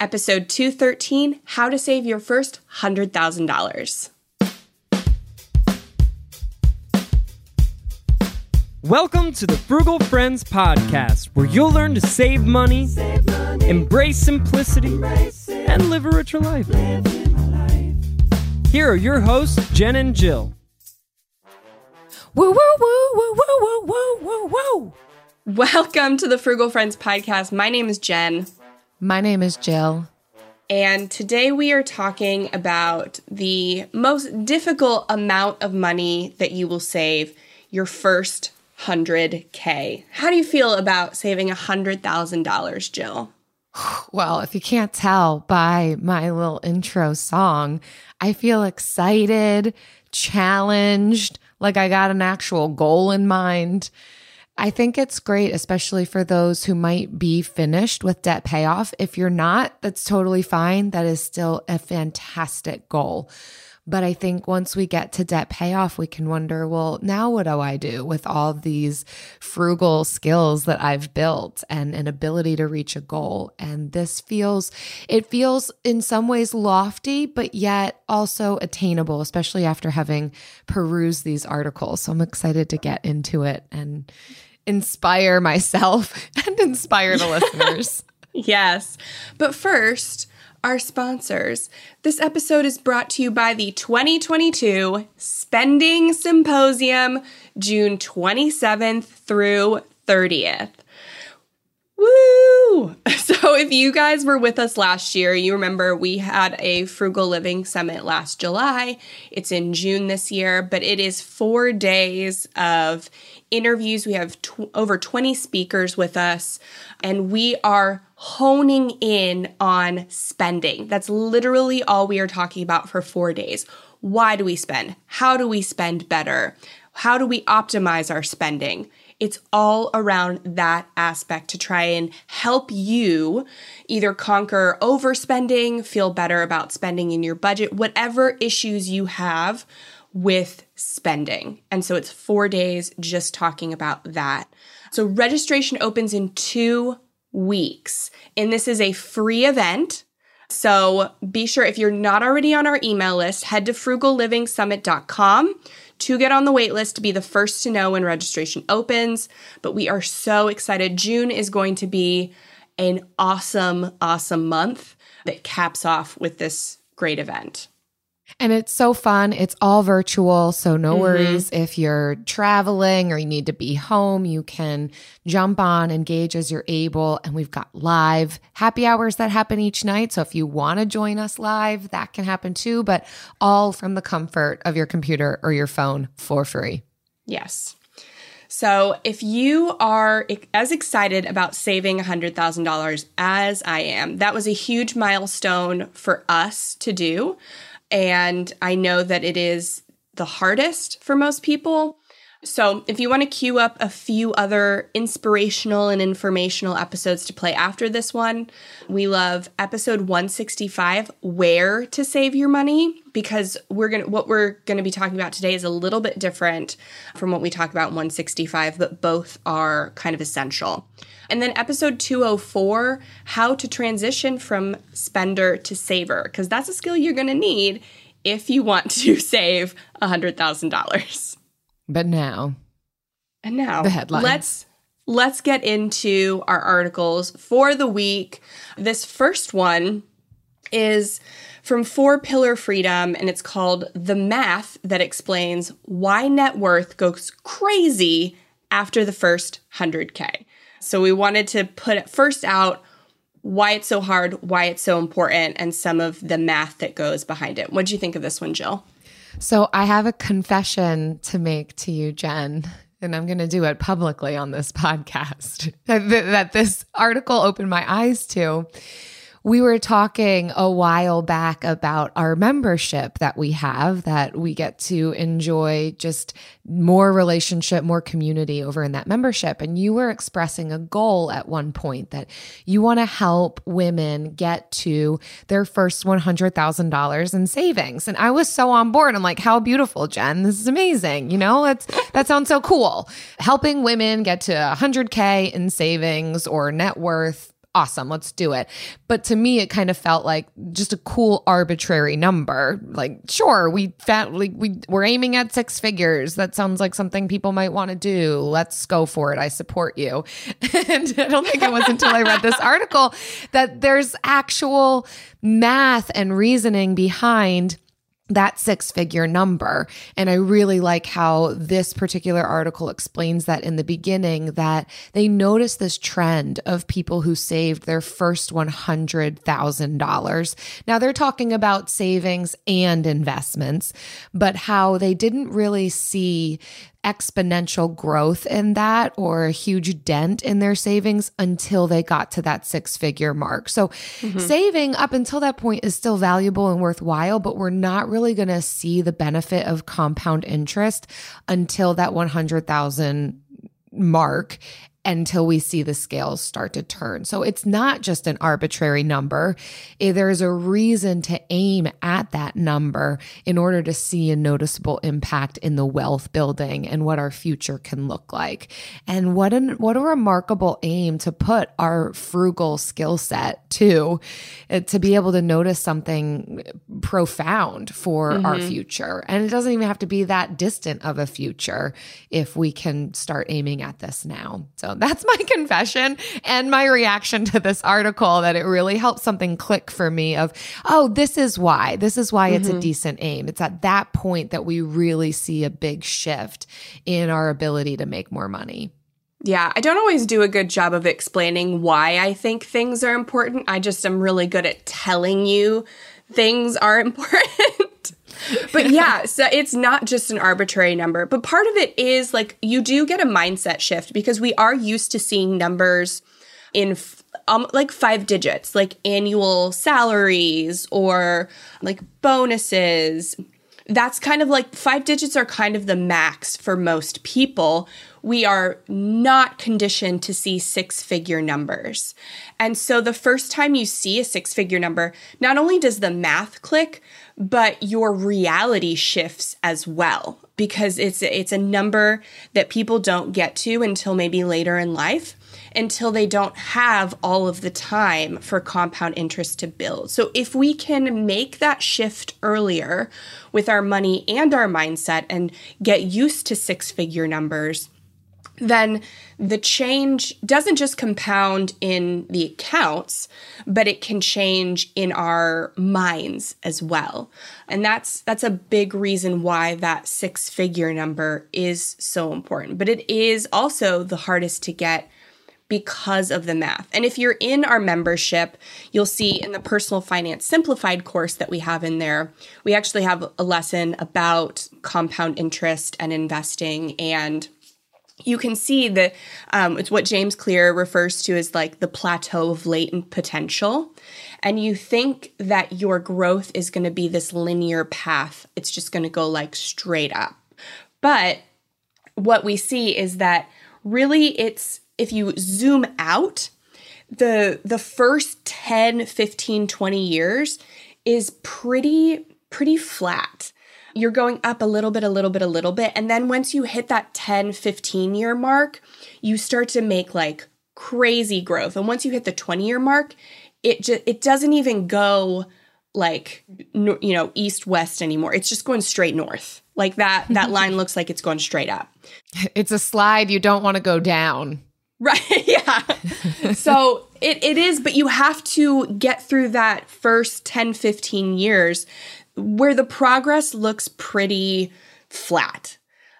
Episode 213 How to Save Your First $100,000. Welcome to the Frugal Friends Podcast, where you'll learn to save money, save money embrace simplicity, embrace and live a richer life. Here are your hosts, Jen and Jill. Woo, woo, woo, woo, woo, woo, woo, woo, woo. Welcome to the Frugal Friends Podcast. My name is Jen. My name is Jill. And today we are talking about the most difficult amount of money that you will save your first 100K. How do you feel about saving $100,000, Jill? Well, if you can't tell by my little intro song, I feel excited, challenged, like I got an actual goal in mind. I think it's great, especially for those who might be finished with debt payoff. If you're not, that's totally fine. That is still a fantastic goal. But I think once we get to debt payoff, we can wonder, well, now what do I do with all these frugal skills that I've built and an ability to reach a goal? And this feels, it feels in some ways lofty, but yet also attainable, especially after having perused these articles. So I'm excited to get into it and inspire myself and inspire the listeners. Yes. But first, our sponsors. This episode is brought to you by the 2022 Spending Symposium, June 27th through 30th. Woo! So, if you guys were with us last year, you remember we had a frugal living summit last July. It's in June this year, but it is four days of interviews. We have tw- over 20 speakers with us, and we are honing in on spending. That's literally all we are talking about for four days. Why do we spend? How do we spend better? How do we optimize our spending? It's all around that aspect to try and help you either conquer overspending, feel better about spending in your budget, whatever issues you have with spending. And so it's four days just talking about that. So registration opens in two weeks, and this is a free event. So be sure if you're not already on our email list, head to frugallivingsummit.com to get on the wait list to be the first to know when registration opens. But we are so excited. June is going to be an awesome, awesome month that caps off with this great event. And it's so fun. It's all virtual. So, no mm-hmm. worries if you're traveling or you need to be home. You can jump on, engage as you're able. And we've got live happy hours that happen each night. So, if you want to join us live, that can happen too, but all from the comfort of your computer or your phone for free. Yes. So, if you are as excited about saving $100,000 as I am, that was a huge milestone for us to do. And I know that it is the hardest for most people. So, if you want to queue up a few other inspirational and informational episodes to play after this one, we love episode 165, Where to Save Your Money, because we're going to what we're going to be talking about today is a little bit different from what we talk about in 165, but both are kind of essential. And then episode 204, how to transition from spender to saver, because that's a skill you're going to need if you want to save $100,000. But now, and now the headlines. Let's let's get into our articles for the week. This first one is from Four Pillar Freedom, and it's called The Math That Explains Why Net Worth Goes Crazy After the First 100K. So we wanted to put it first out why it's so hard, why it's so important, and some of the math that goes behind it. What do you think of this one, Jill? So I have a confession to make to you, Jen. And I'm going to do it publicly on this podcast that this article opened my eyes to we were talking a while back about our membership that we have that we get to enjoy just more relationship, more community over in that membership. And you were expressing a goal at one point that you want to help women get to their first $100,000 in savings. And I was so on board. I'm like, how beautiful, Jen. This is amazing. You know, it's, that sounds so cool. Helping women get to 100K in savings or net worth awesome, let's do it. But to me, it kind of felt like just a cool arbitrary number. Like, sure, we found like we we're aiming at six figures. That sounds like something people might want to do. Let's go for it. I support you. and I don't think it was until I read this article that there's actual math and reasoning behind that six figure number. And I really like how this particular article explains that in the beginning that they noticed this trend of people who saved their first $100,000. Now they're talking about savings and investments, but how they didn't really see exponential growth in that or a huge dent in their savings until they got to that six figure mark. So mm-hmm. saving up until that point is still valuable and worthwhile, but we're not really going to see the benefit of compound interest until that 100,000 mark until we see the scales start to turn. So it's not just an arbitrary number. Eh, there's a reason to aim at that number in order to see a noticeable impact in the wealth building and what our future can look like. And what an what a remarkable aim to put our frugal skill set to eh, to be able to notice something profound for mm-hmm. our future. And it doesn't even have to be that distant of a future if we can start aiming at this now. So that's my confession and my reaction to this article that it really helped something click for me of, oh, this is why. This is why mm-hmm. it's a mm-hmm. decent aim. It's at that point that we really see a big shift in our ability to make more money. Yeah, I don't always do a good job of explaining why I think things are important. I just am really good at telling you things are important but yeah, so it's not just an arbitrary number, but part of it is like you do get a mindset shift because we are used to seeing numbers in f- um, like five digits, like annual salaries or like bonuses. That's kind of like five digits are kind of the max for most people. We are not conditioned to see six figure numbers. And so the first time you see a six figure number, not only does the math click, but your reality shifts as well because it's it's a number that people don't get to until maybe later in life until they don't have all of the time for compound interest to build. So if we can make that shift earlier with our money and our mindset and get used to six-figure numbers, then the change doesn't just compound in the accounts, but it can change in our minds as well. And that's that's a big reason why that six-figure number is so important. But it is also the hardest to get because of the math. And if you're in our membership, you'll see in the personal finance simplified course that we have in there, we actually have a lesson about compound interest and investing and you can see that um, it's what James Clear refers to as like the plateau of latent potential. And you think that your growth is going to be this linear path, it's just going to go like straight up. But what we see is that really it's if you zoom out, the the first 10, 15, 20 years is pretty pretty flat you're going up a little bit, a little bit, a little bit. And then once you hit that 10, 15 year mark, you start to make like crazy growth. And once you hit the 20 year mark, it just it doesn't even go like you know east west anymore it's just going straight north like that that line looks like it's going straight up it's a slide you don't want to go down Right. Yeah. so it, it is, but you have to get through that first 10, 15 years where the progress looks pretty flat.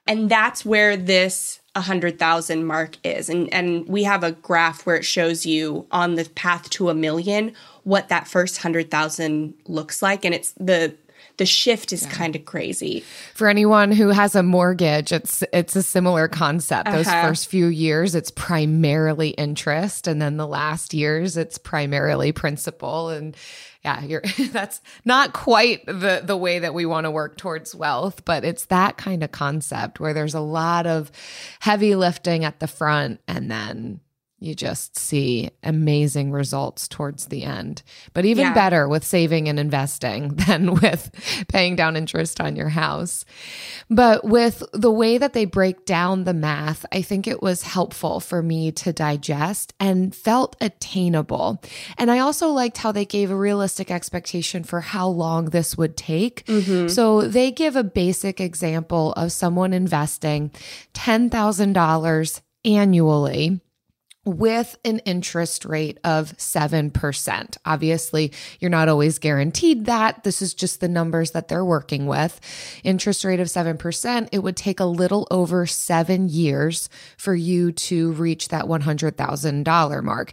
And that's where this 100,000 mark is. And, and we have a graph where it shows you on the path to a million what that first 100,000 looks like. And it's the the shift is yeah. kind of crazy. For anyone who has a mortgage, it's it's a similar concept. Uh-huh. Those first few years it's primarily interest and then the last years it's primarily principal and yeah, you're that's not quite the the way that we want to work towards wealth, but it's that kind of concept where there's a lot of heavy lifting at the front and then you just see amazing results towards the end. But even yeah. better with saving and investing than with paying down interest on your house. But with the way that they break down the math, I think it was helpful for me to digest and felt attainable. And I also liked how they gave a realistic expectation for how long this would take. Mm-hmm. So they give a basic example of someone investing $10,000 annually with an interest rate of 7%. Obviously, you're not always guaranteed that. This is just the numbers that they're working with. Interest rate of 7%, it would take a little over seven years for you to reach that $100,000 mark.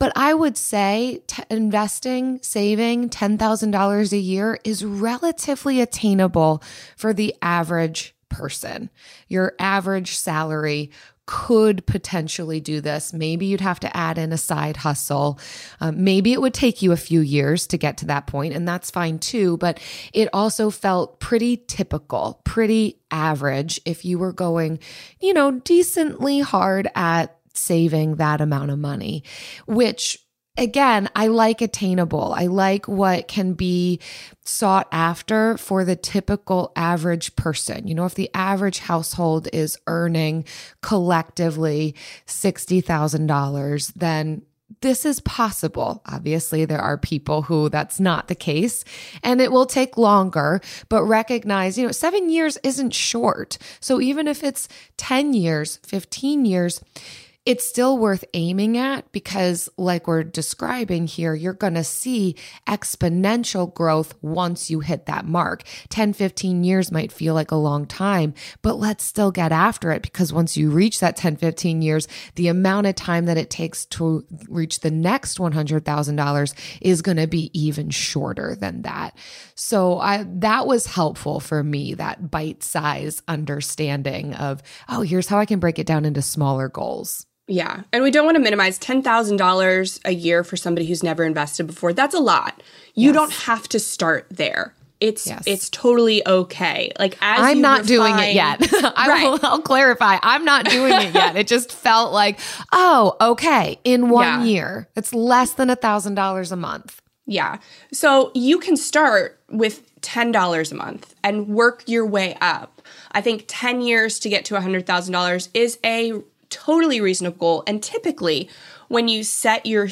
But I would say t- investing, saving $10,000 a year is relatively attainable for the average person. Your average salary could potentially do this. Maybe you'd have to add in a side hustle. Um, maybe it would take you a few years to get to that point, and that's fine too. But it also felt pretty typical, pretty average if you were going, you know, decently hard at saving that amount of money, which again, I like attainable. I like what can be sought after for the typical average person. You know, if the average household is earning collectively $60,000, then this is possible. Obviously, there are people who that's not the case and it will take longer, but recognize, you know, seven years isn't short. So even if it's 10 years, 15 years, it's still worth aiming at because, like we're describing here, you're going to see exponential growth once you hit that mark. 10, 15 years might feel like a long time, but let's still get after it because once you reach that 10, 15 years, the amount of time that it takes to reach the next $100,000 is going to be even shorter than that. So I, that was helpful for me, that bite size understanding of, oh, here's how I can break it down into smaller goals. Yeah. And we don't want to minimize $10,000 a year for somebody who's never invested before. That's a lot. You yes. don't have to start there. It's yes. it's totally okay. Like as I'm not refine, doing it yet. I right. will I'll clarify. I'm not doing it yet. It just felt like, oh, okay, in one yeah. year. It's less than a thousand dollars a month. Yeah. So you can start with $10 a month and work your way up. I think 10 years to get to $100,000 is a totally reasonable goal. And typically, when you set your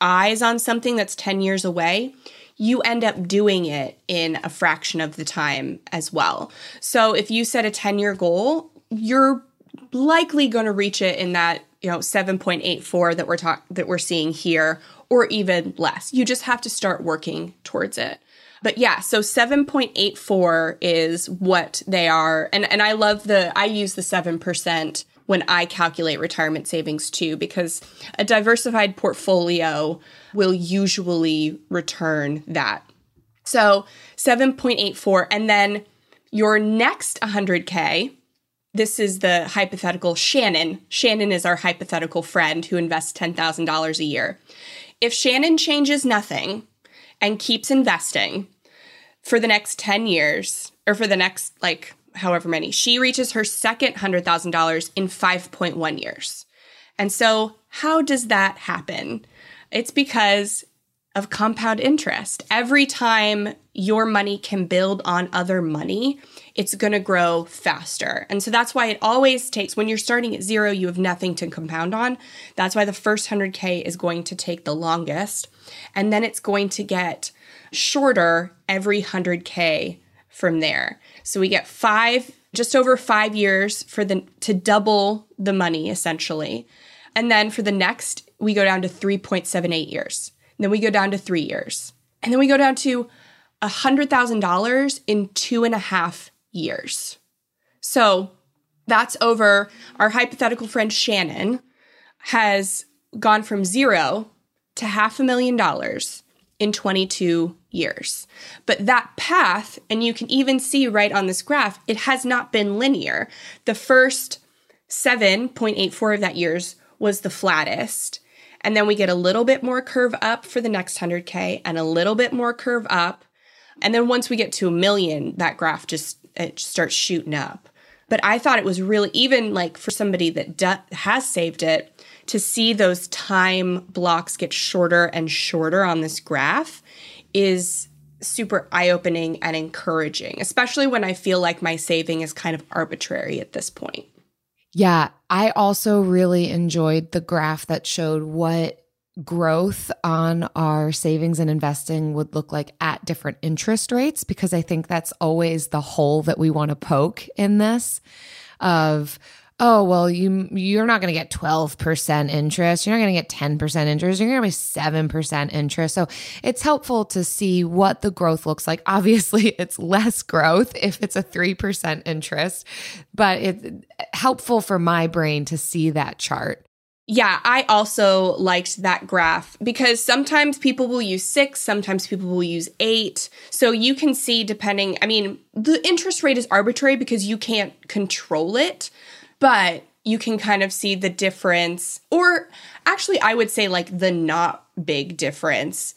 eyes on something that's 10 years away, you end up doing it in a fraction of the time as well. So if you set a 10 year goal, you're likely going to reach it in that you know 7.84 that we're talk- that we're seeing here or even less you just have to start working towards it but yeah so 7.84 is what they are and and i love the i use the 7% when I calculate retirement savings too, because a diversified portfolio will usually return that. So 7.84. And then your next 100K, this is the hypothetical Shannon. Shannon is our hypothetical friend who invests $10,000 a year. If Shannon changes nothing and keeps investing for the next 10 years, or for the next like however many. She reaches her second $100,000 in 5.1 years. And so, how does that happen? It's because of compound interest. Every time your money can build on other money, it's going to grow faster. And so that's why it always takes, when you're starting at zero, you have nothing to compound on. That's why the first 100K is going to take the longest. And then it's going to get shorter every 100K from there. So we get five, just over five years for the to double the money essentially. And then for the next, we go down to 3.78 years. And then we go down to three years. And then we go down to $100,000 in two and a half years. So that's over our hypothetical friend Shannon has gone from zero to half a million dollars in 22 years. But that path, and you can even see right on this graph, it has not been linear. The first 7.84 of that years was the flattest. And then we get a little bit more curve up for the next 100K and a little bit more curve up. And then once we get to a million, that graph just it starts shooting up. But I thought it was really even like for somebody that has saved it to see those time blocks get shorter and shorter on this graph is super eye-opening and encouraging, especially when I feel like my saving is kind of arbitrary at this point. Yeah, I also really enjoyed the graph that showed what growth on our savings and investing would look like at different interest rates because I think that's always the hole that we want to poke in this of oh well you you're not going to get 12% interest. You're not going to get 10% interest. You're going to be 7% interest. So it's helpful to see what the growth looks like. Obviously it's less growth if it's a 3% interest but it's helpful for my brain to see that chart yeah, I also liked that graph because sometimes people will use six, sometimes people will use eight. So you can see, depending, I mean, the interest rate is arbitrary because you can't control it but you can kind of see the difference, or actually, I would say like the not big difference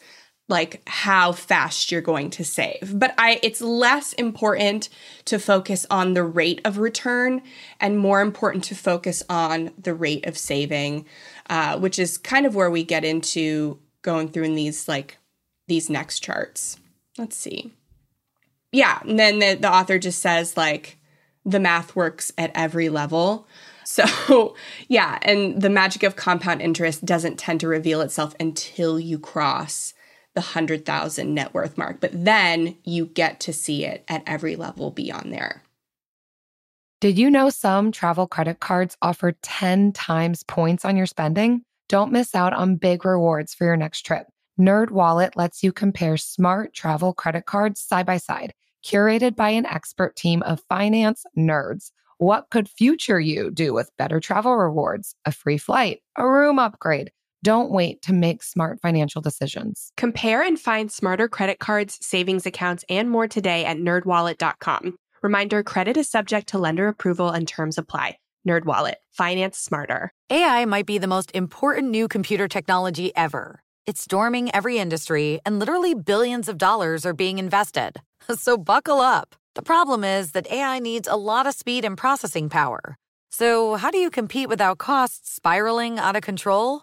like how fast you're going to save. But I it's less important to focus on the rate of return and more important to focus on the rate of saving, uh, which is kind of where we get into going through in these like these next charts. Let's see. Yeah, and then the, the author just says like the math works at every level. So, yeah, and the magic of compound interest doesn't tend to reveal itself until you cross the 100,000 net worth mark, but then you get to see it at every level beyond there. Did you know some travel credit cards offer 10 times points on your spending? Don't miss out on big rewards for your next trip. Nerd Wallet lets you compare smart travel credit cards side by side curated by an expert team of finance nerds. What could future you do with better travel rewards, a free flight, a room upgrade? Don't wait to make smart financial decisions. Compare and find smarter credit cards, savings accounts, and more today at nerdwallet.com. Reminder credit is subject to lender approval and terms apply. NerdWallet, finance smarter. AI might be the most important new computer technology ever. It's storming every industry, and literally billions of dollars are being invested. So buckle up. The problem is that AI needs a lot of speed and processing power. So, how do you compete without costs spiraling out of control?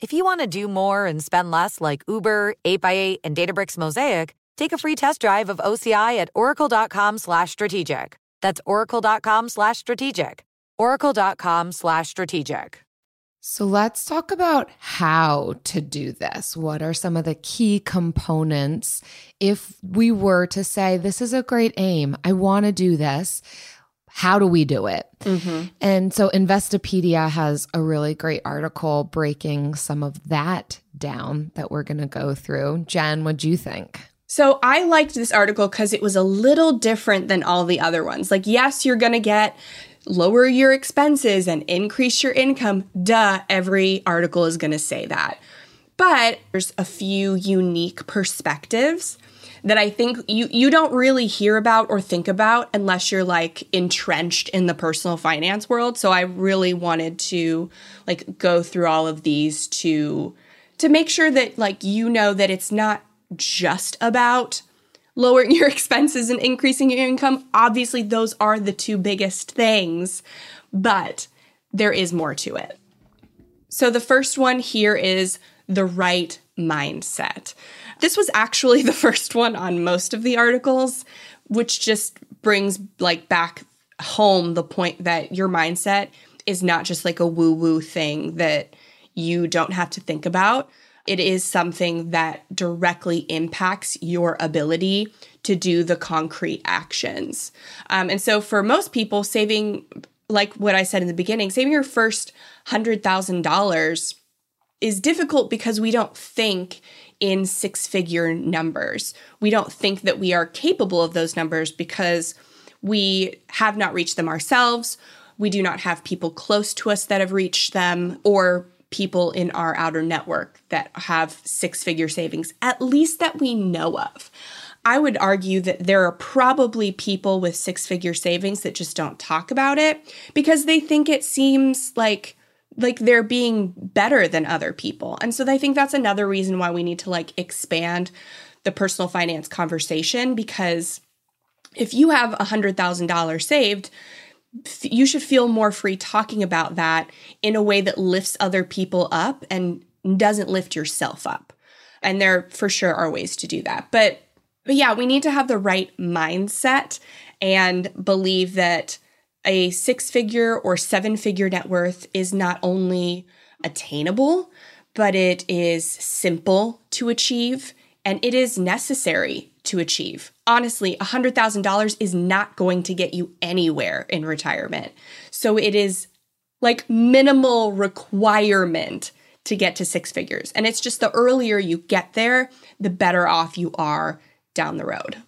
If you want to do more and spend less like Uber, 8x8, and Databricks Mosaic, take a free test drive of OCI at oracle.com slash strategic. That's oracle.com slash strategic. oracle.com slash strategic. So let's talk about how to do this. What are some of the key components? If we were to say, this is a great aim, I want to do this, how do we do it? Mm-hmm. And so Investopedia has a really great article breaking some of that down that we're going to go through. Jen, what do you think? So I liked this article because it was a little different than all the other ones. Like, yes, you're going to get lower your expenses and increase your income. Duh, every article is going to say that. But there's a few unique perspectives that I think you you don't really hear about or think about unless you're like entrenched in the personal finance world. So I really wanted to like go through all of these to to make sure that like you know that it's not just about lowering your expenses and increasing your income. Obviously, those are the two biggest things, but there is more to it. So, the first one here is the right mindset. This was actually the first one on most of the articles, which just brings like back home the point that your mindset is not just like a woo woo thing that you don't have to think about. It is something that directly impacts your ability to do the concrete actions. Um, and so, for most people, saving, like what I said in the beginning, saving your first $100,000 is difficult because we don't think in six figure numbers. We don't think that we are capable of those numbers because we have not reached them ourselves. We do not have people close to us that have reached them or people in our outer network that have six figure savings, at least that we know of. I would argue that there are probably people with six figure savings that just don't talk about it because they think it seems like like they're being better than other people. And so I think that's another reason why we need to like expand the personal finance conversation because if you have a $100,000 saved, you should feel more free talking about that in a way that lifts other people up and doesn't lift yourself up. And there for sure are ways to do that. But but yeah, we need to have the right mindset and believe that a six figure or seven figure net worth is not only attainable, but it is simple to achieve and it is necessary to achieve. Honestly, $100,000 is not going to get you anywhere in retirement. So it is like minimal requirement to get to six figures. And it's just the earlier you get there, the better off you are down the road.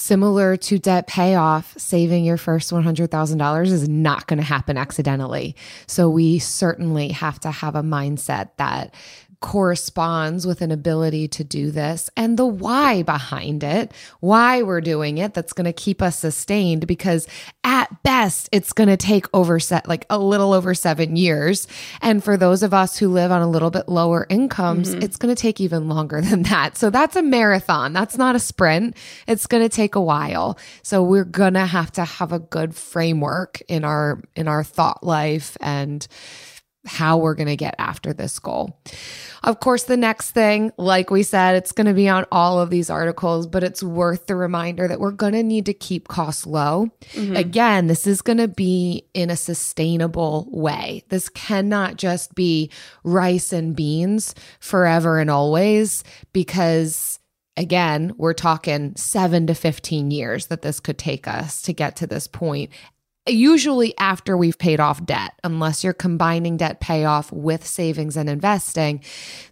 Similar to debt payoff, saving your first $100,000 is not going to happen accidentally. So we certainly have to have a mindset that corresponds with an ability to do this and the why behind it, why we're doing it that's going to keep us sustained because at best it's going to take over set like a little over 7 years and for those of us who live on a little bit lower incomes mm-hmm. it's going to take even longer than that. So that's a marathon. That's not a sprint. It's going to take a while. So we're going to have to have a good framework in our in our thought life and how we're going to get after this goal. Of course, the next thing, like we said, it's going to be on all of these articles, but it's worth the reminder that we're going to need to keep costs low. Mm-hmm. Again, this is going to be in a sustainable way. This cannot just be rice and beans forever and always because again, we're talking seven to 15 years that this could take us to get to this point usually after we've paid off debt unless you're combining debt payoff with savings and investing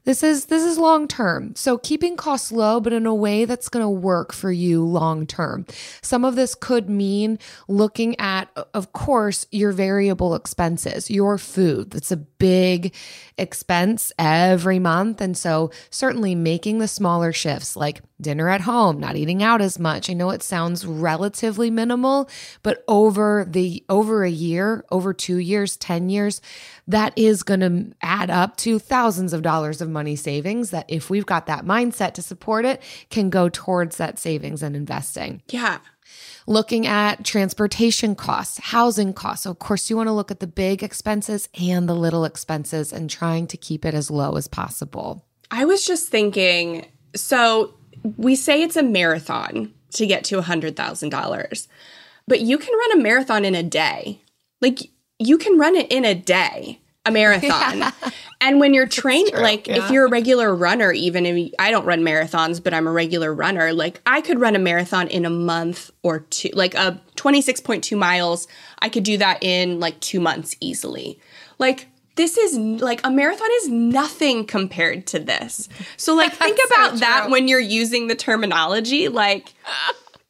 this is this is long term. So keeping costs low but in a way that's going to work for you long term. Some of this could mean looking at of course your variable expenses your food. That's a big expense every month and so certainly making the smaller shifts like dinner at home, not eating out as much. I know it sounds relatively minimal, but over the over a year, over 2 years, 10 years, that is going to add up to thousands of dollars of money savings that if we've got that mindset to support it can go towards that savings and investing. Yeah looking at transportation costs, housing costs. So of course, you want to look at the big expenses and the little expenses and trying to keep it as low as possible. I was just thinking so we say it's a marathon to get to $100,000, but you can run a marathon in a day. Like you can run it in a day, a marathon. Yeah. And when you're trained, like yeah. if you're a regular runner, even if I don't run marathons, but I'm a regular runner, like I could run a marathon in a month or two, like uh, a 26.2 miles. I could do that in like two months easily. Like this is like a marathon is nothing compared to this. So like think about so that when you're using the terminology like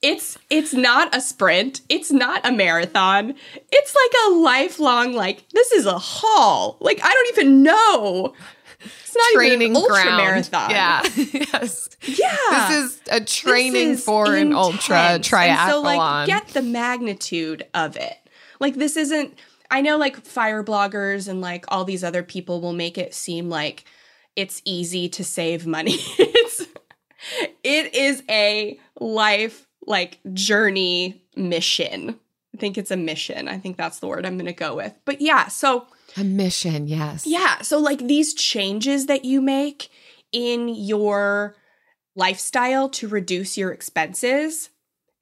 it's it's not a sprint, it's not a marathon. It's like a lifelong like this is a haul. Like I don't even know. It's not training even an ultra ground. marathon. Yeah. yes. Yeah. This is a training for intense. an ultra triathlon. And so like get the magnitude of it. Like this isn't I know like fire bloggers and like all these other people will make it seem like it's easy to save money. it's it is a life like journey mission. I think it's a mission. I think that's the word I'm going to go with. But yeah, so A mission, yes. Yeah. So, like these changes that you make in your lifestyle to reduce your expenses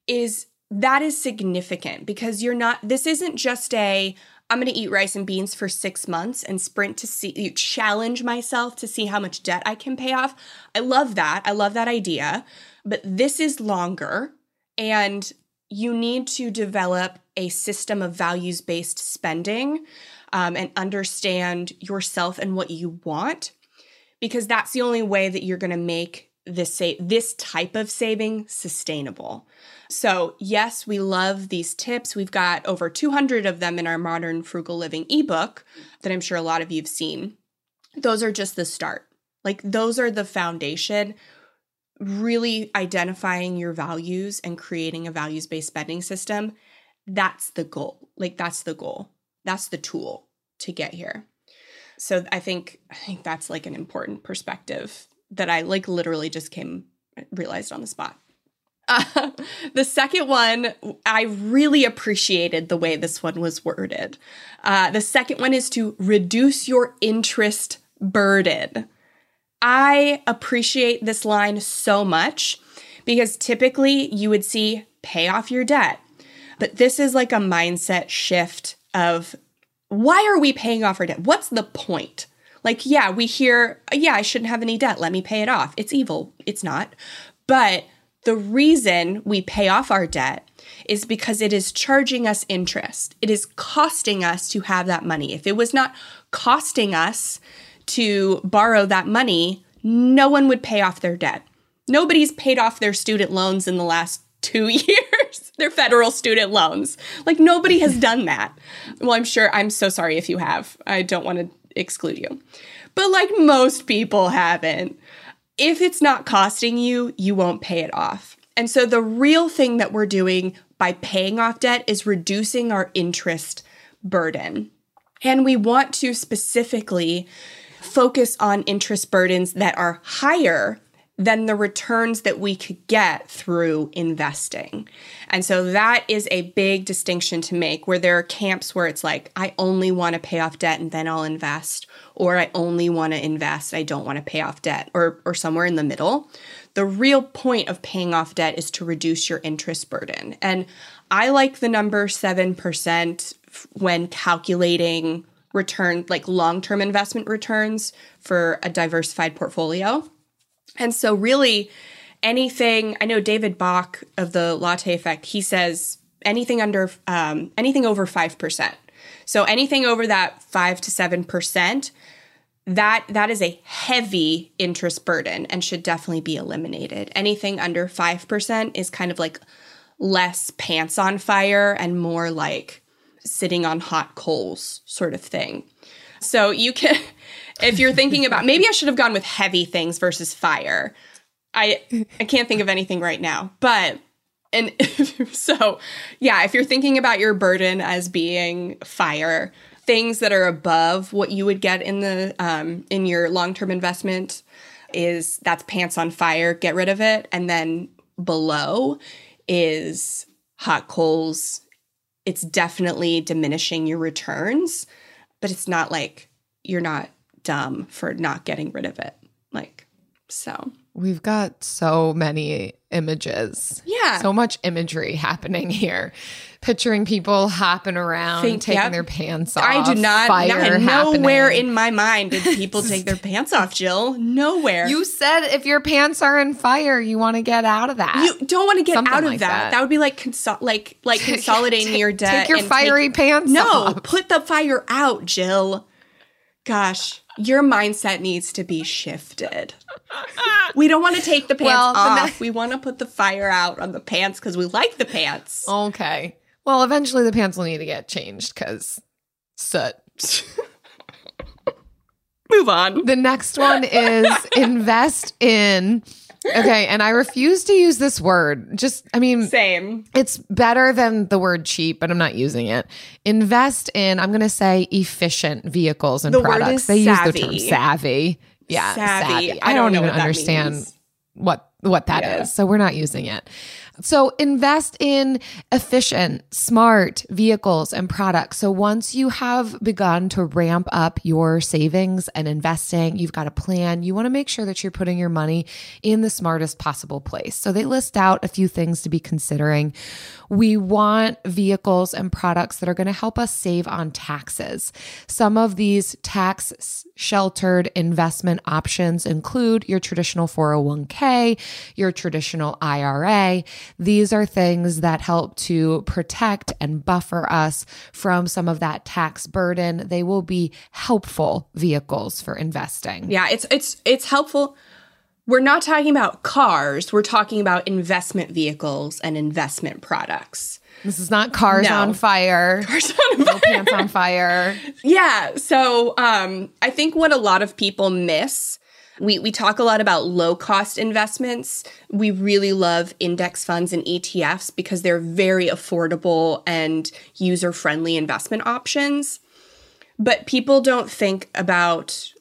is that is significant because you're not, this isn't just a, I'm going to eat rice and beans for six months and sprint to see, You challenge myself to see how much debt I can pay off. I love that. I love that idea. But this is longer and you need to develop a system of values based spending um, and understand yourself and what you want because that's the only way that you're going to make this sa- this type of saving sustainable. So, yes, we love these tips. We've got over 200 of them in our Modern Frugal Living ebook that I'm sure a lot of you've seen. Those are just the start. Like those are the foundation really identifying your values and creating a values-based spending system. That's the goal. Like that's the goal. That's the tool to get here. So I think I think that's like an important perspective that I like literally just came realized on the spot. Uh, the second one, I really appreciated the way this one was worded. Uh, the second one is to reduce your interest burden. I appreciate this line so much because typically you would see pay off your debt. But this is like a mindset shift of why are we paying off our debt? What's the point? Like, yeah, we hear, yeah, I shouldn't have any debt. Let me pay it off. It's evil. It's not. But the reason we pay off our debt is because it is charging us interest. It is costing us to have that money. If it was not costing us to borrow that money, no one would pay off their debt. Nobody's paid off their student loans in the last two years, their federal student loans. Like nobody has done that. Well, I'm sure, I'm so sorry if you have. I don't want to exclude you. But like most people haven't. If it's not costing you, you won't pay it off. And so the real thing that we're doing by paying off debt is reducing our interest burden. And we want to specifically focus on interest burdens that are higher than the returns that we could get through investing. And so that is a big distinction to make where there are camps where it's like, I only want to pay off debt and then I'll invest, or I only want to invest, I don't want to pay off debt, or, or somewhere in the middle. The real point of paying off debt is to reduce your interest burden. And I like the number 7% when calculating return, like long term investment returns for a diversified portfolio. And so, really, anything I know, David Bach of the Latte Effect, he says anything under, um, anything over 5%. So, anything over that 5 to 7%. That that is a heavy interest burden and should definitely be eliminated. Anything under 5% is kind of like less pants on fire and more like sitting on hot coals sort of thing. So you can if you're thinking about maybe I should have gone with heavy things versus fire. I I can't think of anything right now. But and so yeah, if you're thinking about your burden as being fire, things that are above what you would get in the um, in your long-term investment is that's pants on fire, get rid of it. And then below is hot coals. It's definitely diminishing your returns, but it's not like you're not dumb for not getting rid of it. Like, so. We've got so many images. Yeah. So much imagery happening here. Picturing people hopping around, Think- taking yep. their pants off. I do not, Fire not nowhere in my mind did people take their pants off, Jill. Nowhere. You said if your pants are in fire, you want to get out of that. You don't want to get Something out of like that. that. that. would be like consol- like like consolidating your debt. Take your fiery pants No, off. put the fire out, Jill. Gosh, your mindset needs to be shifted. we don't want to take the pants Well, the off. we want to put the fire out on the pants because we like the pants. Okay. Well, eventually the pants will need to get changed because soot. Move on. The next one is invest in. Okay, and I refuse to use this word. Just, I mean, Same. it's better than the word cheap, but I'm not using it. Invest in, I'm going to say efficient vehicles and The products. is they use the term savvy. savvy. Yeah, Savvy. savvy. I I don't don't, even understand means. what what that is. Yeah. So we're not using it. So invest in efficient, smart vehicles and products. So once you have begun to ramp up your savings and investing, you've got a plan, you want to make sure that you're putting your money in the smartest possible place. So they list out a few things to be considering. We want vehicles and products that are going to help us save on taxes. Some of these tax sheltered investment options include your traditional 401k, your traditional IRA. These are things that help to protect and buffer us from some of that tax burden. They will be helpful vehicles for investing. Yeah, it's it's it's helpful. We're not talking about cars, we're talking about investment vehicles and investment products. This is not cars No. on fire. Cars on No fire. pants on fire. Yeah. So um, I think what a lot of people miss, we, we talk a lot about low cost investments. We really love index funds and ETFs because they're very affordable and user friendly investment options. But people don't think about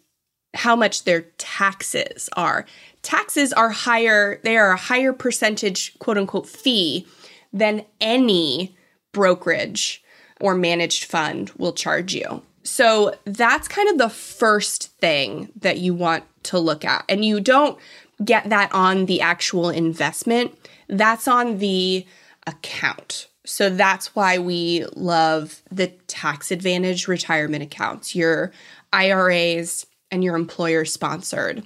how much their taxes are. Taxes are higher, they are a higher percentage, quote unquote, fee than any brokerage or managed fund will charge you. So that's kind of the first thing that you want to look at. And you don't get that on the actual investment, that's on the account. So that's why we love the tax advantage retirement accounts, your IRAs and your employer sponsored.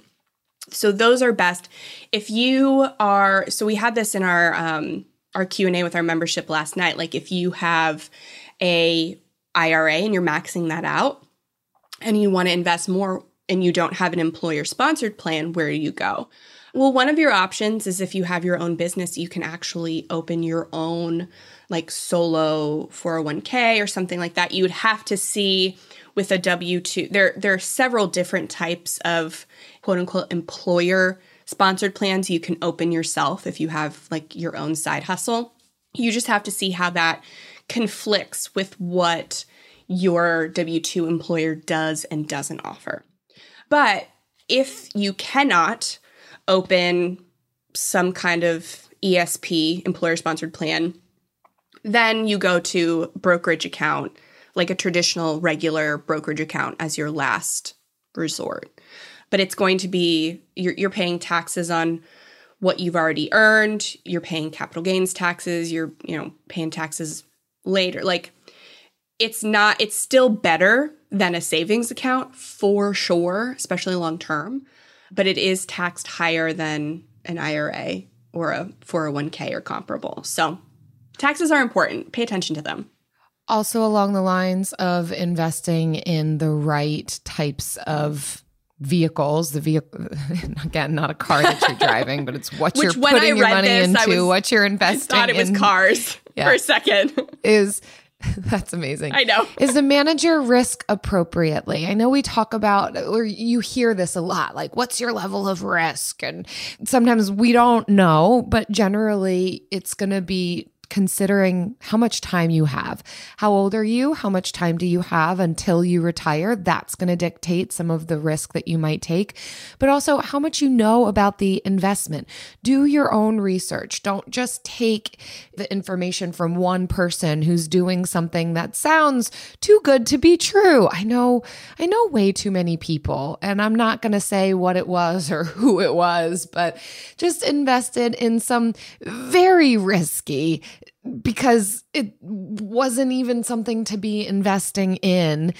So those are best. If you are, so we had this in our um, our Q and A with our membership last night. Like if you have a IRA and you're maxing that out, and you want to invest more, and you don't have an employer sponsored plan, where do you go? Well, one of your options is if you have your own business, you can actually open your own like solo 401k or something like that. You would have to see with a W2. There there are several different types of quote unquote employer sponsored plans you can open yourself if you have like your own side hustle. You just have to see how that conflicts with what your W 2 employer does and doesn't offer. But if you cannot open some kind of ESP, employer sponsored plan, then you go to brokerage account, like a traditional regular brokerage account as your last resort. But it's going to be you're, you're paying taxes on what you've already earned, you're paying capital gains taxes, you're, you know, paying taxes later. Like it's not it's still better than a savings account for sure, especially long term, but it is taxed higher than an IRA or a 401k or comparable. So, taxes are important. Pay attention to them. Also, along the lines of investing in the right types of vehicles, the vehicle, again, not a car that you're driving, but it's what Which, you're putting your money this, into, was- what you're I investing thought it was in cars Yeah. for a second. is that's amazing. I know. Is the manager risk appropriately. I know we talk about or you hear this a lot, like what's your level of risk? And sometimes we don't know, but generally it's gonna be considering how much time you have. How old are you? How much time do you have until you retire? That's going to dictate some of the risk that you might take, but also how much you know about the investment. Do your own research. Don't just take the information from one person who's doing something that sounds too good to be true. I know, I know way too many people, and I'm not going to say what it was or who it was, but just invested in some very risky because it wasn't even something to be investing in.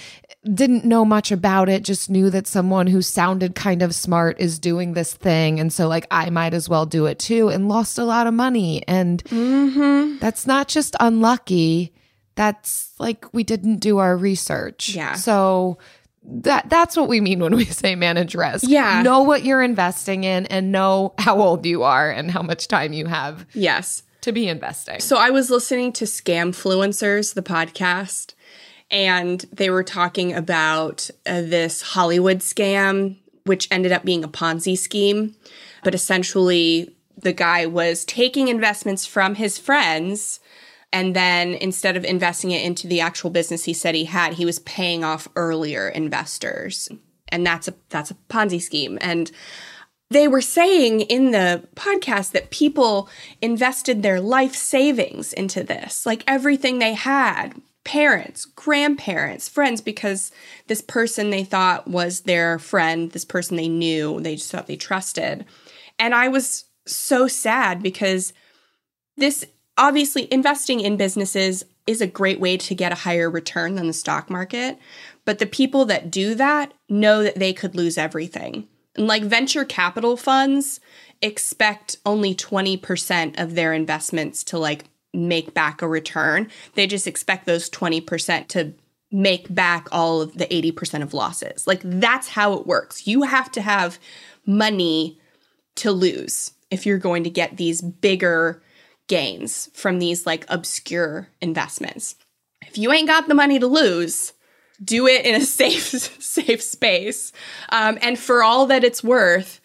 Didn't know much about it, just knew that someone who sounded kind of smart is doing this thing. And so, like, I might as well do it too, and lost a lot of money. And mm-hmm. that's not just unlucky, that's like we didn't do our research. Yeah. So, that that's what we mean when we say manage risk. Yeah. Know what you're investing in and know how old you are and how much time you have yes. To be investing. So I was listening to Scamfluencers, the podcast, and they were talking about uh, this Hollywood scam, which ended up being a Ponzi scheme. But essentially, the guy was taking investments from his friends. And then instead of investing it into the actual business he said he had, he was paying off earlier investors. And that's a that's a Ponzi scheme. And they were saying in the podcast that people invested their life savings into this, like everything they had parents, grandparents, friends, because this person they thought was their friend, this person they knew, they just thought they trusted. And I was so sad because this obviously investing in businesses is a great way to get a higher return than the stock market. But the people that do that know that they could lose everything. Like venture capital funds expect only 20% of their investments to like make back a return. They just expect those 20% to make back all of the 80% of losses. Like that's how it works. You have to have money to lose if you're going to get these bigger gains from these like obscure investments. If you ain't got the money to lose, do it in a safe safe space. Um, and for all that it's worth,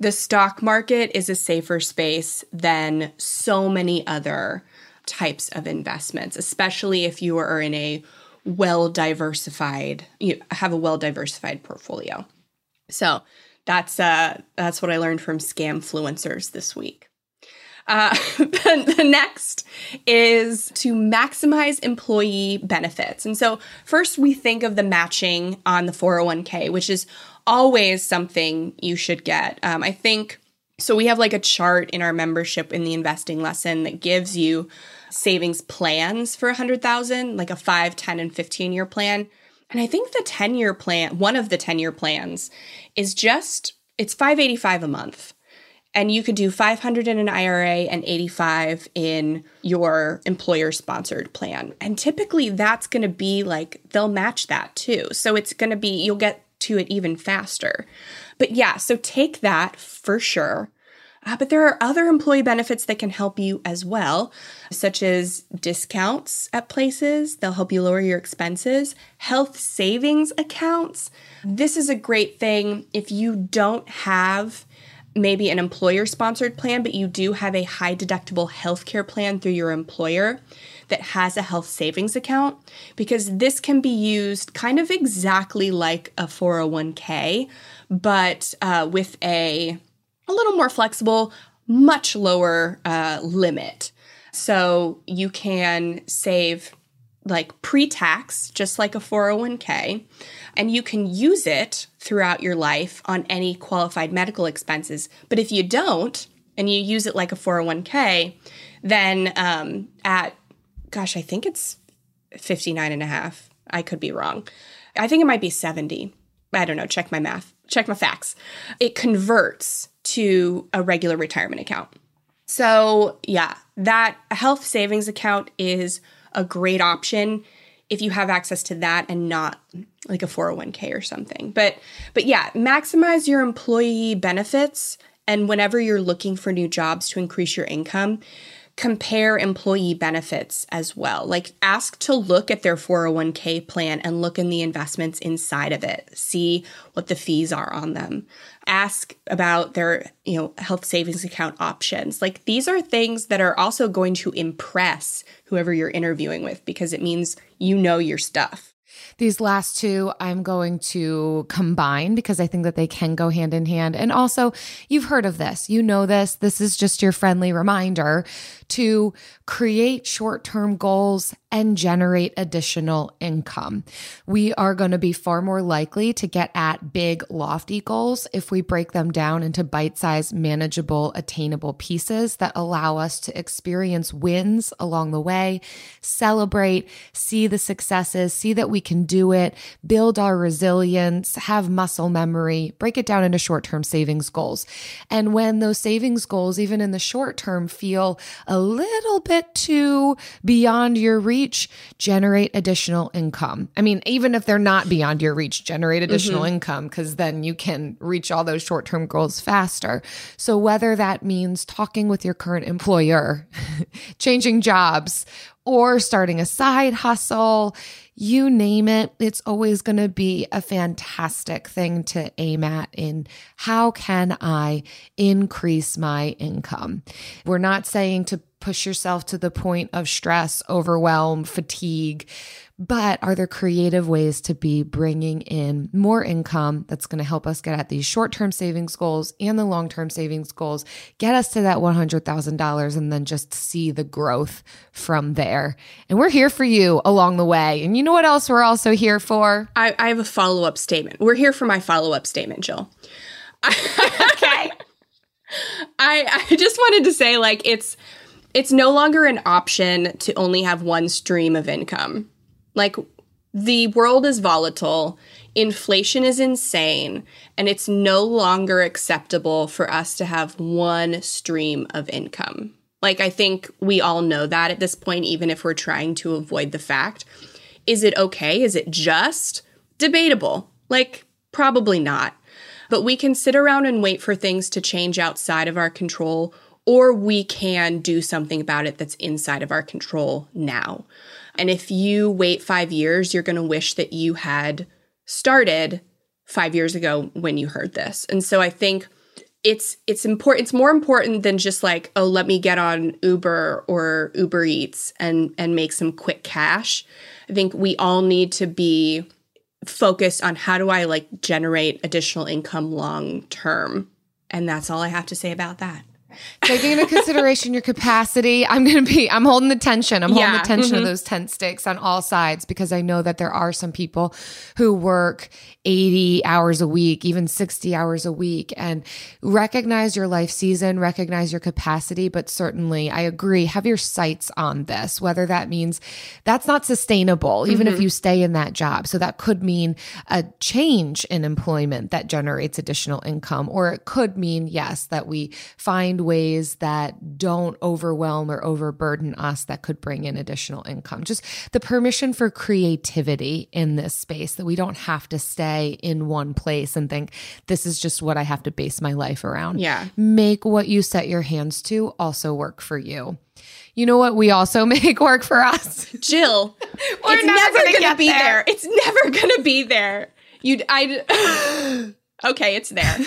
the stock market is a safer space than so many other types of investments, especially if you are in a well diversified, you have a well diversified portfolio. So that's uh, that's what I learned from scam scamfluencers this week. Uh, the, the next is to maximize employee benefits. And so, first, we think of the matching on the 401k, which is always something you should get. Um, I think so. We have like a chart in our membership in the investing lesson that gives you savings plans for 100,000, like a 5, 10, and 15 year plan. And I think the 10 year plan, one of the 10 year plans, is just it's 585 a month and you could do 500 in an IRA and 85 in your employer sponsored plan. And typically that's going to be like they'll match that too. So it's going to be you'll get to it even faster. But yeah, so take that for sure. Uh, but there are other employee benefits that can help you as well, such as discounts at places. They'll help you lower your expenses, health savings accounts. This is a great thing if you don't have maybe an employer sponsored plan, but you do have a high deductible healthcare plan through your employer that has a health savings account because this can be used kind of exactly like a 401k, but uh, with a a little more flexible, much lower uh, limit. So you can save like pre tax, just like a 401k, and you can use it throughout your life on any qualified medical expenses. But if you don't, and you use it like a 401k, then um, at, gosh, I think it's 59 and a half. I could be wrong. I think it might be 70. I don't know. Check my math, check my facts. It converts to a regular retirement account. So, yeah, that health savings account is a great option if you have access to that and not like a 401k or something. But but yeah, maximize your employee benefits and whenever you're looking for new jobs to increase your income, compare employee benefits as well. Like ask to look at their 401k plan and look in the investments inside of it. See what the fees are on them. Ask about their, you know, health savings account options. Like these are things that are also going to impress whoever you're interviewing with because it means you know your stuff. These last two I'm going to combine because I think that they can go hand in hand. And also, you've heard of this, you know this. This is just your friendly reminder to create short term goals and generate additional income. We are going to be far more likely to get at big, lofty goals if we break them down into bite sized, manageable, attainable pieces that allow us to experience wins along the way, celebrate, see the successes, see that we can do it, build our resilience, have muscle memory, break it down into short term savings goals. And when those savings goals, even in the short term, feel a little bit too beyond your reach, generate additional income. I mean, even if they're not beyond your reach, generate additional mm-hmm. income because then you can reach all those short term goals faster. So, whether that means talking with your current employer, changing jobs, or starting a side hustle, you name it, it's always going to be a fantastic thing to aim at in how can I increase my income? We're not saying to push yourself to the point of stress, overwhelm, fatigue. But are there creative ways to be bringing in more income that's going to help us get at these short term savings goals and the long term savings goals, get us to that $100,000 and then just see the growth from there? And we're here for you along the way. And you know what else we're also here for? I, I have a follow up statement. We're here for my follow up statement, Jill. okay. I, I just wanted to say, like, it's it's no longer an option to only have one stream of income. Like the world is volatile, inflation is insane, and it's no longer acceptable for us to have one stream of income. Like I think we all know that at this point even if we're trying to avoid the fact. Is it okay? Is it just debatable? Like probably not. But we can sit around and wait for things to change outside of our control or we can do something about it that's inside of our control now. And if you wait five years, you're going to wish that you had started five years ago when you heard this. And so I think it's it's important it's more important than just like oh let me get on uber or uber eats and and make some quick cash i think we all need to be focused on how do i like generate additional income long term. And that's all i have to say about that taking into consideration your capacity i'm going to be i'm holding the tension. I'm holding the tension Mhm. of those tent sticks on all sides because i know that there are some people who work 80 hours a week even 60 hours a week and recognize your life season recognize your capacity but certainly i agree have your sights on this whether that means that's not sustainable even if you stay in that job. So that could mean a change in employment that generates additional income or it could mean yes that we find ways that don't overwhelm or overburden us that could bring in additional income just the permission for creativity in this space that we don't have to stay in one place and think this is just what i have to base my life around Yeah. make what you set your hands to also work for you you know what we also make work for us Jill, We're it's never never, gonna gonna, get be there. there. It's never gonna be there. You, I. okay, it's there.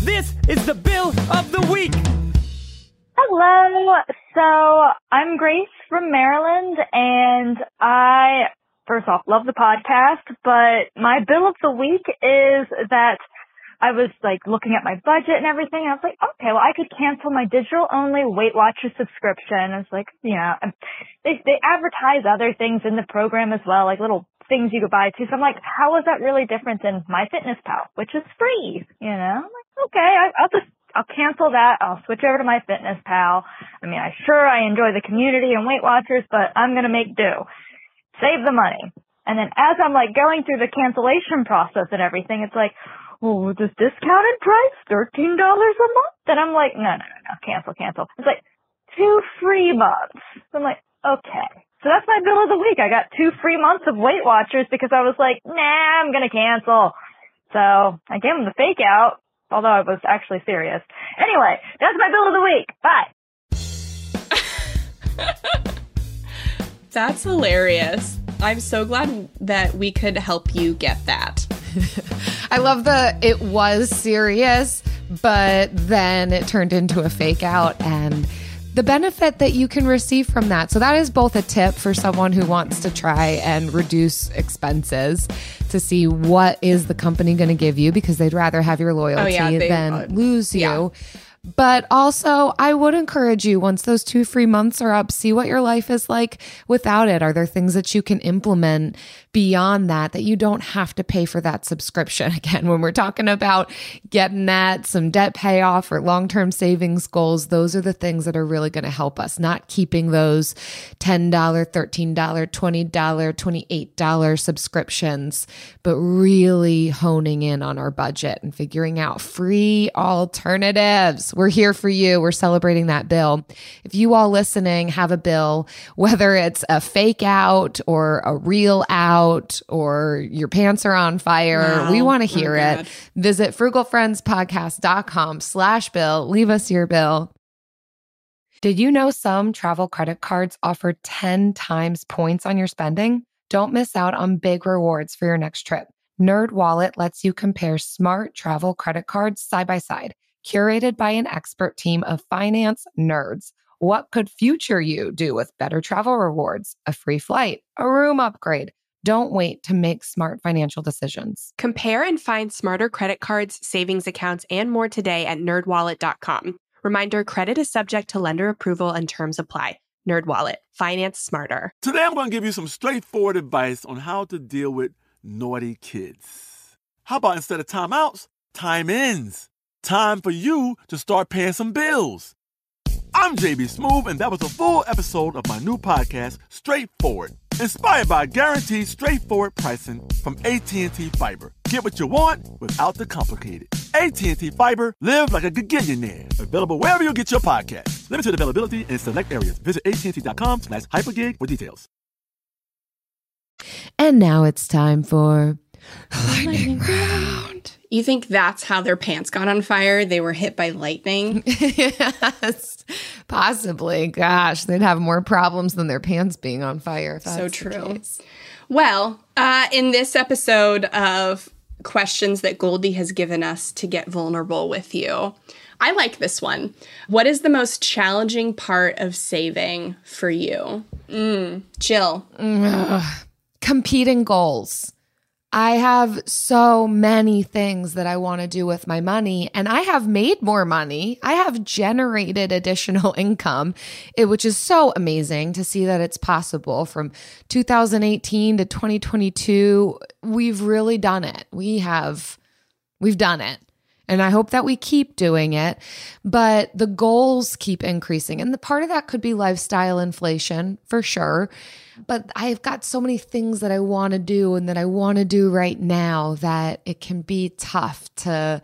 This is the bill of the week. Hello. So I'm Grace from Maryland and I first off love the podcast, but my bill of the week is that I was like looking at my budget and everything. And I was like, okay, well I could cancel my digital only Weight Watchers subscription. It's like, you know, they they advertise other things in the program as well, like little things you could buy too. So I'm like, how is that really different than MyFitnessPal, which is free? You know, I'm like, okay, I, I'll just I'll cancel that. I'll switch over to MyFitnessPal. I mean, I sure I enjoy the community and Weight Watchers, but I'm gonna make do. Save the money. And then as I'm like going through the cancellation process and everything, it's like, oh, this discounted price, thirteen dollars a month. And I'm like, no, no, no, no, cancel, cancel. It's like two free months. So I'm like, okay. So that's my bill of the week. I got two free months of Weight Watchers because I was like, nah, I'm gonna cancel. So I gave them the fake out, although I was actually serious. Anyway, that's my bill of the week. Bye. That's hilarious. I'm so glad that we could help you get that. I love the it was serious, but then it turned into a fake out and the benefit that you can receive from that. So that is both a tip for someone who wants to try and reduce expenses to see what is the company going to give you because they'd rather have your loyalty Oh, yeah, they- than uh, lose you. yeah. But also, I would encourage you once those two free months are up, see what your life is like without it. Are there things that you can implement beyond that that you don't have to pay for that subscription? Again, when we're talking about getting that some debt payoff or long term savings goals, those are the things that are really going to help us, not keeping those $10, $13, $20, $28 subscriptions, but really honing in on our budget and figuring out free alternatives. We're here for you. We're celebrating that bill. If you all listening have a bill, whether it's a fake out or a real out or your pants are on fire, Wow. we want to Oh, hear God. it. Visit frugalfriendspodcast.com slash bill. Leave us your bill. Did you know some travel credit cards offer 10 times points on your spending? Don't miss out on big rewards for your next trip. NerdWallet lets you compare smart travel credit cards side by side, curated by an expert team of finance nerds. What could future you do with better travel rewards, a free flight, a room upgrade? Don't wait to make smart financial decisions. Compare and find smarter credit cards, savings accounts, and more today at nerdwallet.com. Reminder credit is subject to lender approval and terms apply. NerdWallet, finance smarter. Today, I'm going to give you some straightforward advice on how to deal with naughty kids. How about instead of timeouts, time ins? Time for you to start paying some bills. I'm JB Smoove, and that was a full episode of my new podcast, Straightforward, inspired by guaranteed straightforward pricing from AT&T Fiber. Get what you want without the complicated. AT&T Fiber, live like a gigillionaire. Available wherever you get your podcast. Limited availability in select areas. Visit AT&T.com slash hypergig for details. And now it's time for lightning round. You think that's how their pants got on fire? They were hit by lightning? yes, possibly. Gosh, they'd have more problems than their pants being on fire. So true. Well, uh, in this episode of questions that Goldie has given us to get vulnerable with you, I like this one. What is the most challenging part of saving for you? Mm, Jill. Competing goals. I have so many things that I want to do with my money, and I have made more money. I have generated additional income, which is so amazing to see that it's possible from 2018 to 2022. We've really done it. We have, we've done it. And I hope that we keep doing it. But the goals keep increasing. And the part of that could be lifestyle inflation for sure. But I've got so many things that I want to do and that I want to do right now that it can be tough to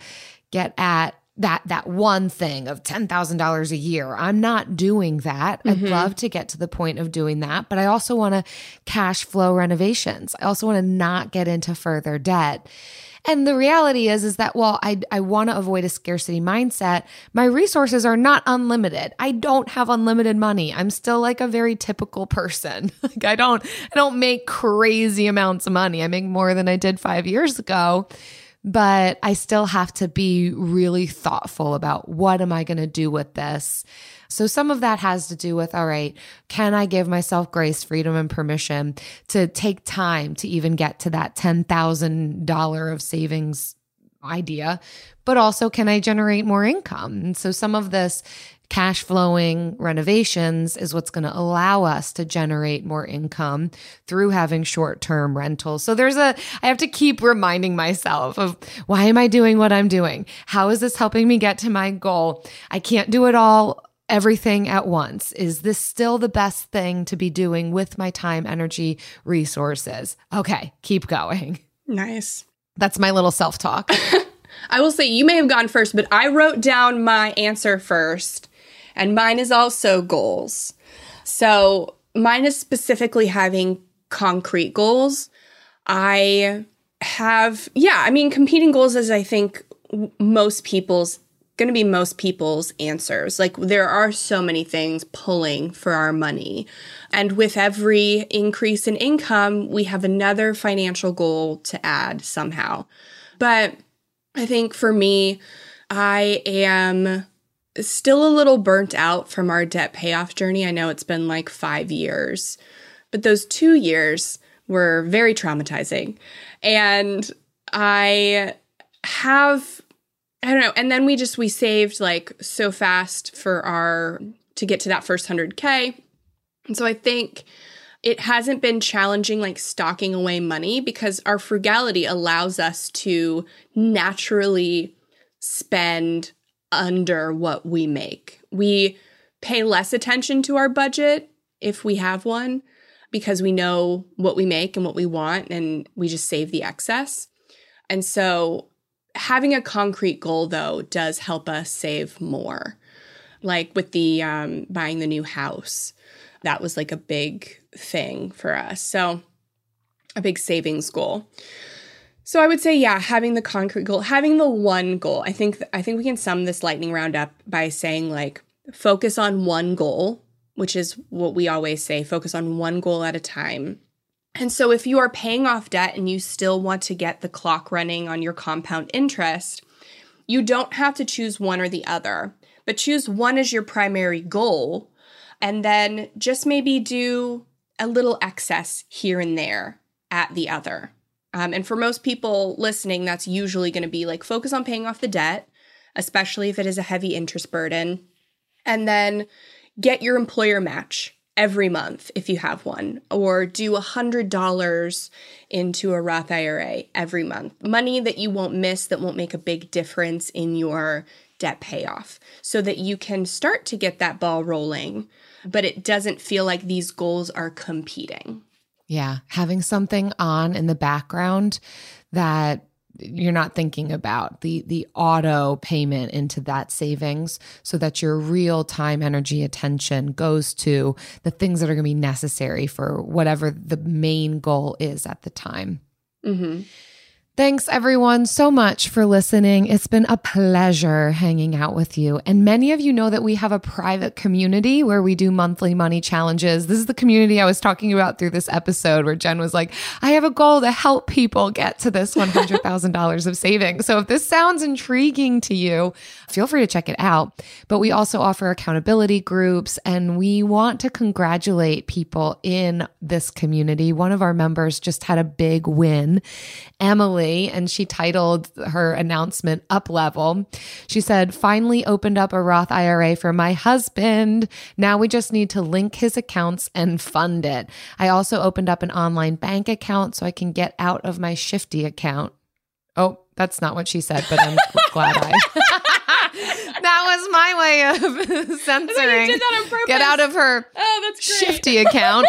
get at that that one thing of $10,000 a year. I'm not doing that. I'd mm-hmm. love to get to the point of doing that, but I also want to cash flow renovations. I also want to not get into further debt. And the reality is is that while I I want to avoid a scarcity mindset, my resources are not unlimited. I don't have unlimited money. I'm still like a very typical person. like I don't I don't make crazy amounts of money. I make more than I did 5 years ago but I still have to be really thoughtful about what am I going to do with this. So some of that has to do with all right, can I give myself grace, freedom and permission to take time to even get to that $10,000 of savings idea, but also can I generate more income? And so some of this cash flowing renovations is what's going to allow us to generate more income through having short term rentals. So there's a, I have to keep reminding myself of why am I doing what I'm doing? How is this helping me get to my goal? I can't do it all. Everything at once. Is this still the best thing to be doing with my time, energy, resources? Okay, keep going. Nice. That's my little self talk. I will say you may have gone first, but I wrote down my answer first, and mine is also goals. So mine is specifically having concrete goals. I have, yeah, I mean, competing goals is, I think, most people's going to be most people's answers. Like there are so many things pulling for our money. And with every increase in income, we have another financial goal to add somehow. But I think for me, I am still a little burnt out from our debt payoff journey. I know it's been like five years, but those two years were very traumatizing. And I have I don't know. And then we just we saved like so fast for our to get to that first 100k. And so I think it hasn't been challenging like stocking away money because our frugality allows us to naturally spend under what we make. We pay less attention to our budget if we have one because we know what we make and what we want and we just save the excess. And so having a concrete goal though does help us save more. Like with the um, buying the new house, that was like a big thing for us. So a big savings goal. So I would say, yeah, having the concrete goal, having the one goal. I think I think we can sum this lightning round up by saying like focus on one goal, which is what we always say, focus on one goal at a time. And so if you are paying off debt and you still want to get the clock running on your compound interest, you don't have to choose one or the other, but choose one as your primary goal and then just maybe do a little excess here and there at the other. Um, and for most people listening, that's usually going to be like focus on paying off the debt, especially if it is a heavy interest burden. And then get your employer match every month if you have one, or do a $100 into a Roth IRA every month. Money that you won't miss, that won't make a big difference in your debt payoff, so that you can start to get that ball rolling, but it doesn't feel like these goals are competing. Yeah, having something on in the background that you're not thinking about the the auto payment into that savings so that your real time energy attention goes to the things that are going to be necessary for whatever the main goal is at the time Mm-hmm. Thanks, everyone, so much for listening. It's been a pleasure hanging out with you. And many of you know that we have a private community where we do monthly money challenges. This is the community I was talking about through this episode where Jen was like, I have a goal to help people get to this $100,000 of savings. So if this sounds intriguing to you, feel free to check it out. But we also offer accountability groups and we want to congratulate people in this community. One of our members just had a big win. Emily and she titled her announcement Up Level. She said, Finally opened up a Roth IRA for my husband. Now we just need to link his accounts and fund it. I also opened up an online bank account so I can get out of my shifty account. Oh, that's not what she said, but I'm glad I. that was my way of censoring. did that on purpose. Get out of her Oh, that's great. shifty account.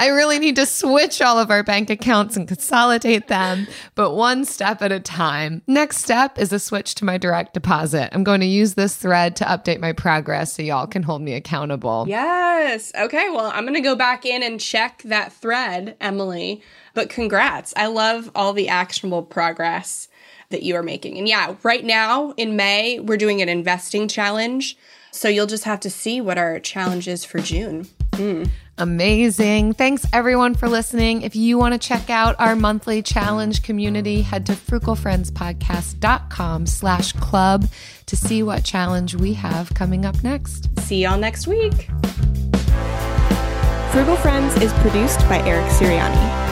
I really need to switch all of our bank accounts and consolidate them, but one step at a time. Next step is a switch to my direct deposit. I'm going to use this thread to update my progress so y'all can hold me accountable. Yes. Okay. Well, I'm going to go back in and check that thread, Emily. But congrats. I love all the actionable progress that you are making. And yeah, right now in May, we're doing an investing challenge. So you'll just have to see what our challenge is for June. Hmm. Amazing. Thanks everyone for listening. If you want to check out our monthly challenge community, head to frugalfriendspodcast.com slash club to see what challenge we have coming up next. See y'all next week. Frugal Friends is produced by Eric Sirianni.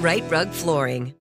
Rite Rug Flooring.